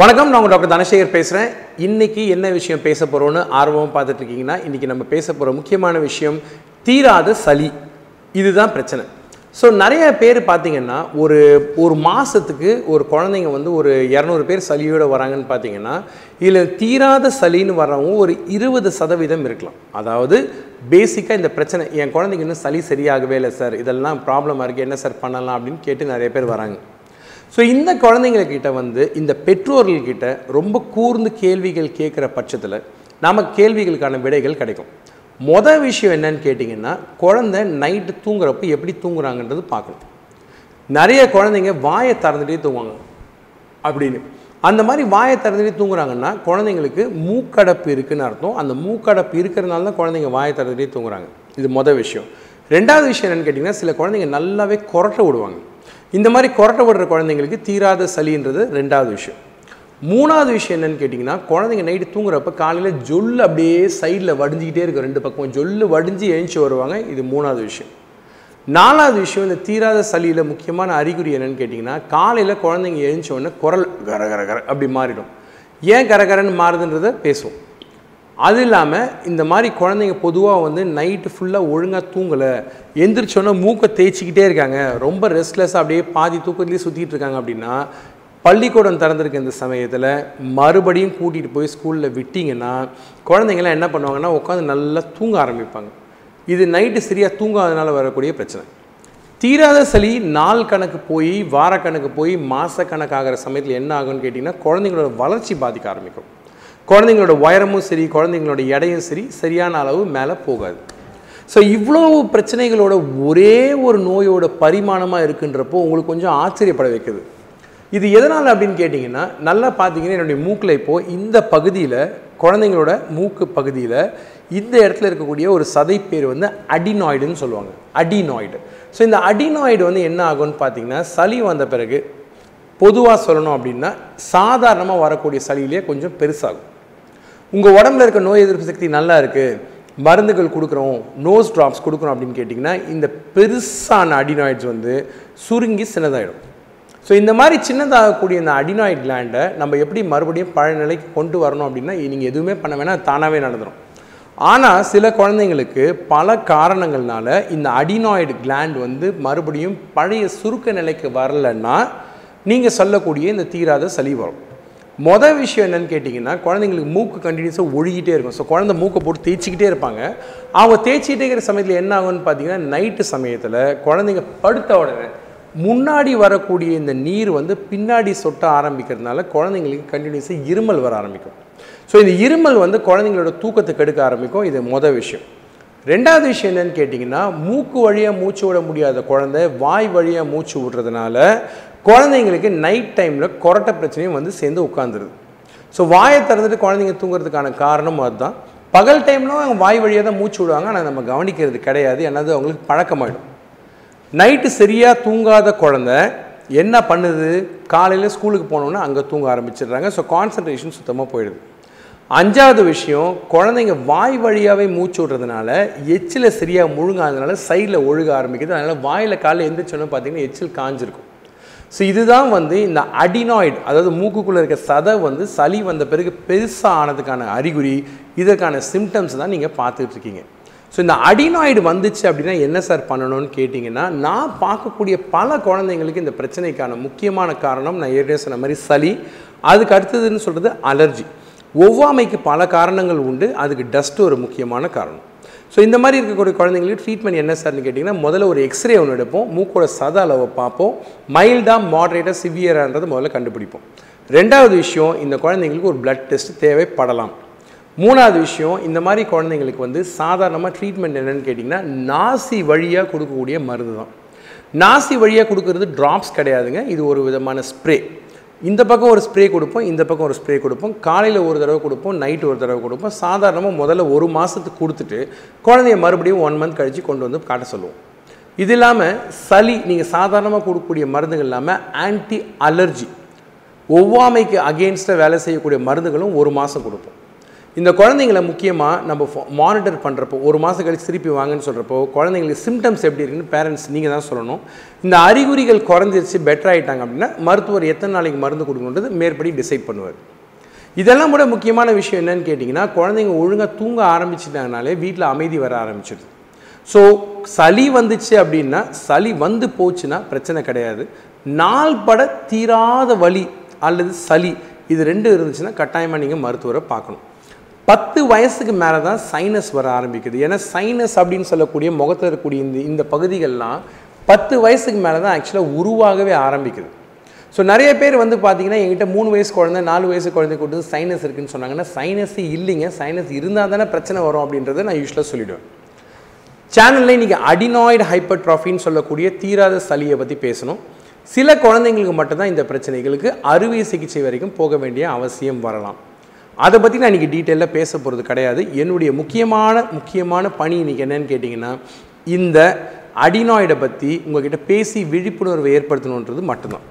வணக்கம் நான் உங்கள் டாக்டர் தனசேகர் பேசுகிறேன் இன்றைக்கி என்ன விஷயம் பேச போகிறோன்னு ஆர்வம் பார்த்துட்ருக்கீங்கன்னா இன்றைக்கி நம்ம பேச போகிற முக்கியமான விஷயம் தீராத சளி. இதுதான் பிரச்சனை. ஸோ நிறைய பேர் பார்த்திங்கன்னா ஒரு ஒரு மாதத்துக்கு ஒரு குழந்தைங்க வந்து ஒரு இரநூறு பேர் சளியோடு வராங்கன்னு பார்த்தீங்கன்னா இதில் தீராத சளின்னு வர்றவங்க ஒரு இருபது சதவீதம் இருக்கலாம். அதாவது பேசிக்காக இந்த பிரச்சனை என் குழந்தைங்க இன்னும் சளி சரியாகவே இல்லை சார் இதெல்லாம் ப்ராப்ளமாக இருக்குது என்ன சார் பண்ணலாம் அப்படின்னு கேட்டு நிறைய பேர் வராங்க. ஸோ இந்த குழந்தைங்கக்கிட்ட வந்து இந்த பெற்றோர்கள்கிட்ட ரொம்ப கூர்ந்து கேள்விகள் கேட்குற பட்சத்தில் நமக்கு கேள்விகளுக்கான விடைகள் கிடைக்கும். மொதல் விஷயம் என்னன்னு கேட்டிங்கன்னா குழந்தை நைட்டு தூங்குறப்ப எப்படி தூங்குறாங்கன்றது பார்க்கணும். நிறைய குழந்தைங்க வாயை திறந்துட்டே தூங்குவாங்க. அப்படின்னு. அந்த மாதிரி வாயை திறந்துட்டே தூங்குறாங்கன்னா குழந்தைங்களுக்கு மூக்கடப்பு இருக்குதுன்னு அர்த்தம். அந்த மூக்கடப்பு இருக்கிறதுனால தான் குழந்தைங்க வாயை திறந்துட்டே தூங்குறாங்க. இது மொதல் விஷயம். ரெண்டாவது விஷயம் என்னென்னு கேட்டிங்கன்னா சில குழந்தைங்க நல்லாவே குரட்ட விடுவாங்க. இந்த மாதிரி கொரட்டை விடுற குழந்தைங்களுக்கு தீராத சளின்றது ரெண்டாவது விஷயம். மூணாவது விஷயம் என்னன்னு கேட்டிங்கன்னா குழந்தைங்க நைட்டு தூங்குறப்ப காலையில் ஜொல்லு அப்படியே சைடில் வடிஞ்சிக்கிட்டே இருக்கும் ரெண்டு பக்கம் ஜொல்லு வடிஞ்சு எழுந்துச்சு வருவாங்க இது மூணாவது விஷயம். நாலாவது விஷயம் இந்த தீராத சளியில் முக்கியமான அறிகுறி என்னன்னு கேட்டிங்கன்னா காலையில் குழந்தைங்க எழுந்த உடனே குரல் கர கர கர அப்படி மாறிடும். ஏன் கரகரன்னு மாறுதுன்றதை பேசுவோம். அது இல்லாமல் இந்த மாதிரி குழந்தைங்க பொதுவாக வந்து நைட்டு ஃபுல்லாக ஒழுங்காக தூங்கலை. எந்திரிச்சோன்னா மூக்கை தேய்ச்சிக்கிட்டே இருக்காங்க. ரொம்ப ரெஸ்ட்லெஸ்ஸாக அப்படியே பாதி தூக்கத்துலேயே சுற்றிட்டு இருக்காங்க அப்படின்னா பள்ளிக்கூடம் திறந்திருக்க இந்த சமயத்தில் மறுபடியும் கூட்டிகிட்டு போய் ஸ்கூலில் விட்டிங்கன்னா குழந்தைங்களாம் என்ன பண்ணுவாங்கன்னா உட்காந்து நல்லா தூங்க ஆரம்பிப்பாங்க. இது நைட்டு சரியாக தூங்காதனால வரக்கூடிய பிரச்சனை. தீராத சளி நாள் கணக்கு போய் வார கணக்கு போய் மாத கணக்காகிற சமயத்தில் என்ன ஆகும்னு கேட்டிங்கன்னா குழந்தைங்களோட வளர்ச்சி பாதிக்க ஆரம்பிக்கும். குழந்தைங்களோட உயரமும் சரி குழந்தைங்களோட எடையும் சரி சரியான அளவு மேலே போகாது. ஸோ இவ்வளோ பிரச்சனைகளோட ஒரே ஒரு நோயோட பரிமாணமாக இருக்குன்றப்போ உங்களுக்கு கொஞ்சம் ஆச்சரியப்பட வைக்குது. இது எதனால் அப்படின்னு கேட்டிங்கன்னா நல்லா பார்த்தீங்கன்னா என்னுடைய மூக்கில் இப்போது இந்த பகுதியில் குழந்தைங்களோட மூக்கு பகுதியில் இந்த இடத்துல இருக்கக்கூடிய ஒரு சதை பேர் வந்து அடினாய்டுன்னு சொல்லுவாங்க. அடினாய்டு ஸோ இந்த அடினாய்டு வந்து என்ன ஆகும்னு பார்த்தீங்கன்னா சளி வந்த பிறகு பொதுவாக சொல்லணும் அப்படின்னா சாதாரணமாக வரக்கூடிய சளியிலே கொஞ்சம் பெருசாகும். உங்கள் உடம்புல இருக்க நோய் எதிர்ப்பு சக்தி நல்லா இருக்குது மருந்துகள் கொடுக்குறோம் நோஸ் ட்ராப்ஸ் கொடுக்குறோம் அப்படின்னு கேட்டிங்கன்னா இந்த பெருசான அடினாய்ட்ஸ் வந்து சுருங்கி சின்னதாயிடும். ஸோ இந்த மாதிரி சின்னதாகக்கூடிய இந்த அடினாய்ட் கிளாண்டை நம்ம எப்படி மறுபடியும் பழைய நிலைக்கு கொண்டு வரணும் அப்படின்னா நீங்கள் எதுவுமே பண்ண வேணாம் தானாகவே நடந்துடும் ஆனால் சில குழந்தைங்களுக்கு பல காரணங்கள்னால இந்த அடினாய்டு கிளாண்ட் வந்து மறுபடியும் பழைய சுருக்க நிலைக்கு வரலைன்னா நீங்கள் சொல்லக்கூடிய இந்த தீராத சளி வரும் மொதல் விஷயம் என்னென்னு கேட்டிங்கன்னா குழந்தைங்களுக்கு மூக்கு கண்டினியூஸாக ஒழுகிட்டே இருக்கும். ஸோ குழந்தை மூக்கை போட்டு தேய்ச்சிக்கிட்டே இருப்பாங்க. அவங்க தேய்ச்சிக்கிட்டே இருக்கிற சமயத்தில் என்ன ஆகும்னு பார்த்தீங்கன்னா நைட்டு சமயத்தில் குழந்தைங்க படுத்த உடனே முன்னாடி வரக்கூடிய இந்த நீர் வந்து பின்னாடி சொட்ட ஆரம்பிக்கிறதுனால குழந்தைங்களுக்கு கண்டினியூஸாக இருமல் வர ஆரம்பிக்கும். ஸோ இந்த இருமல் வந்து குழந்தைங்களோட தூக்கத்தை கெடுக்க ஆரம்பிக்கும். இது மொதல் விஷயம். ரெண்டாவது விஷயம் என்னன்னு கேட்டிங்கன்னா மூக்கு வழியாக மூச்சு விட முடியாத குழந்தை வாய் வழியாக மூச்சு விடுறதுனால குழந்தைங்களுக்கு நைட் டைமில் கொரட்டை பிரச்சனையும் வந்து சேர்ந்து உட்காந்துருது ஸோ வாயை திறந்துட்டு குழந்தைங்க தூங்குறதுக்கான காரணமும் அதுதான். பகல் டைம்லும் அவங்க வாய் வழியாக தான் மூச்சு விடுவாங்க. ஆனால் நம்ம கவனிக்கிறது கிடையாது. என்னது? அவங்களுக்கு பழக்கமாயிடும். நைட்டு சரியாக தூங்காத குழந்த என்ன பண்ணுது? காலையில் ஸ்கூலுக்கு போனோன்னா அங்கே தூங்க ஆரம்பிச்சிடுறாங்க. ஸோ கான்சன்ட்ரேஷன் சுத்தமாக போயிடுது. அஞ்சாவது விஷயம் குழந்தைங்க வாய் வழியாகவே மூச்சு விடுறதுனால எச்சில் சரியாக முழுங்காததுனால சைடில் ஒழுக ஆரம்பிக்குது. அதனால் வாயில் காலையில் எந்திரிச்சோன்னு பார்த்தீங்கன்னா எச்சில் காஞ்சிருக்கும். ஸோ இதுதான் வந்து இந்த அடினாய்டு அதாவது மூக்குக்குள்ளே இருக்க சதை வந்து சளி வந்த பிறகு பெருசாக ஆனதுக்கான அறிகுறி இதற்கான சிம்டம்ஸ் தான் நீங்கள் பார்த்துட்ருக்கீங்க ஸோ இந்த அடினாய்டு வந்துச்சு அப்படின்னா என்ன சார் பண்ணணும்னு கேட்டிங்கன்னா நான் பார்க்கக்கூடிய பல குழந்தைங்களுக்கு இந்த பிரச்சனைக்கான முக்கியமான காரணம் நான் ஏற்கனவே சொன்ன மாதிரி சளி அதுக்கு அடுத்ததுன்னு சொல்கிறது அலர்ஜி. ஒவ்வாமைக்கு பல காரணங்கள் உண்டு அதுக்கு டஸ்ட் ஒரு முக்கியமான காரணம். ஸோ இந்த மாதிரி இருக்கக்கூடிய குழந்தைங்களுக்கு ட்ரீட்மெண்ட் என்ன சார்னு கேட்டிங்கன்னா முதல்ல ஒரு எக்ஸ்ரே ஒன்று எடுப்போம். மூக்கோட சத அளவை பார்ப்போம். மைல்டாக மாட்ரேட்டாக சிவியரான்றது முதல்ல கண்டுபிடிப்போம். ரெண்டாவது விஷயம் இந்த குழந்தைங்களுக்கு ஒரு பிளட் டெஸ்ட் தேவைப்படலாம். மூணாவது விஷயம் இந்த மாதிரி குழந்தைங்களுக்கு வந்து சாதாரணமாக ட்ரீட்மெண்ட் என்னென்னு கேட்டிங்கன்னா நாசி வழியாக கொடுக்கக்கூடிய மருந்து தான் நாசி வழியாக கொடுக்கறது ட்ராப்ஸ் கிடையாதுங்க. இது ஒரு விதமான ஸ்ப்ரே இந்த பக்கம் ஒரு ஸ்ப்ரே கொடுப்போம் இந்த பக்கம் ஒரு ஸ்ப்ரே கொடுப்போம். காலையில் ஒரு தடவை கொடுப்போம் நைட்டு ஒரு தடவை கொடுப்போம். சாதாரணமாக முதல்ல ஒரு மாதத்துக்கு கொடுத்துட்டு குழந்தைய மறுபடியும் ஒன் மந்த் கழித்து கொண்டு வந்து காட்ட சொல்லுவோம். இது இல்லாமல் சளி நீங்கள் சாதாரணமாக கொடுக்கக்கூடிய மருந்துகள் இல்லாமல் ஆன்டி அலர்ஜி ஒவ்வாமைக்கு அகெயின்ஸ்டாக வேலை செய்யக்கூடிய மருந்துகளும் ஒரு மாதம் கொடுப்போம். இந்த குழந்தைங்களை முக்கியமாக நம்ம மானிட்டர் பண்ணுறப்போ ஒரு மாதம் கழிச்சு திருப்பி வாங்கன்னு சொல்கிறப்போ குழந்தைங்களுக்கு சிம்டம்ஸ் எப்படி இருக்குன்னு பேரண்ட்ஸ் நீங்கள் தான் சொல்லணும். இந்த அறிகுறிகள் குறைஞ்சிருச்சு பெட்டர் ஆகிட்டாங்க அப்படின்னா மருத்துவர் எத்தனை நாளைக்கு மருந்து கொடுக்கணுன்றது மேற்படி டிசைட் பண்ணுவார். இதெல்லாம் கூட முக்கியமான விஷயம் என்னன்னு கேட்டிங்கன்னா குழந்தைங்க ஒழுங்காக தூங்க ஆரம்பிச்சிட்டாங்கனாலே வீட்டில் அமைதி வர ஆரம்பிச்சிடுது ஸோ சளி வந்துச்சு அப்படின்னா சளி வந்து போச்சுன்னா பிரச்சனை கிடையாது. நாள் பட தீராத வலி அல்லது சளி இது ரெண்டு இருந்துச்சுன்னா கட்டாயமாக நீங்கள் மருத்துவரை பார்க்கணும். பத்து வயசுக்கு மேலே தான் சைனஸ் வர ஆரம்பிக்குது. ஏன்னா சைனஸ் அப்படின்னு சொல்லக்கூடிய முகத்தில் இருக்கக்கூடிய இந்த இந்த பகுதிகள்லாம் பத்து வயசுக்கு மேலே தான் ஆக்சுவலாக உருவாகவே ஆரம்பிக்குது. ஸோ நிறைய பேர் வந்து பார்த்தீங்கன்னா எங்கிட்ட மூணு வயசு குழந்தை நாலு வயசு குழந்தை கொடுத்து சைனஸ் இருக்குன்னு சொன்னாங்கன்னா சைனஸ் இல்லைங்க. சைனஸ் இருந்தால் தானே பிரச்சனை வரும் அப்படின்றத நான் யூஸ்வலாக சொல்லிவிடுவேன் சேனலில் இன்றைக்கி அடினாய்டு ஹைப்பர்ட்ராஃபின்னு சொல்லக்கூடிய தீராத சளியை பற்றி பேசணும். சில குழந்தைங்களுக்கு மட்டும்தான் இந்த பிரச்சனைகளுக்கு அறுவை சிகிச்சை வரைக்கும் போக வேண்டிய அவசியம் வரலாம். அதை பற்றி நான் இன்றைக்கி டீட்டெயிலாக பேச போகிறது கிடையாது. என்னுடைய முக்கியமான முக்கியமான பணி இன்றைக்கி என்னன்னு கேட்டிங்கன்னா இந்த அடினாய்டை பற்றி உங்ககிட்ட பேசி விழிப்புணர்வை ஏற்படுத்தணுன்றது மட்டும்தான்.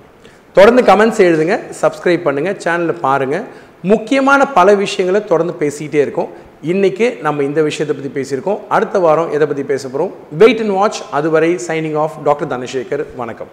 தொடர்ந்து கமெண்ட்ஸ் எழுதுங்க சப்ஸ்கிரைப் பண்ணுங்கள் சேனலில் பாருங்கள் முக்கியமான பல விஷயங்களை தொடர்ந்து பேசிக்கிட்டே இருக்கோம். இன்றைக்கி நம்ம இந்த விஷயத்தை பற்றி பேசியிருக்கோம். அடுத்த வாரம் எதை பற்றி பேச போகிறோம் வெயிட் அண்ட் வாட்ச் அதுவரை சைனிங் ஆஃப் டாக்டர் தனசேகர் வணக்கம்.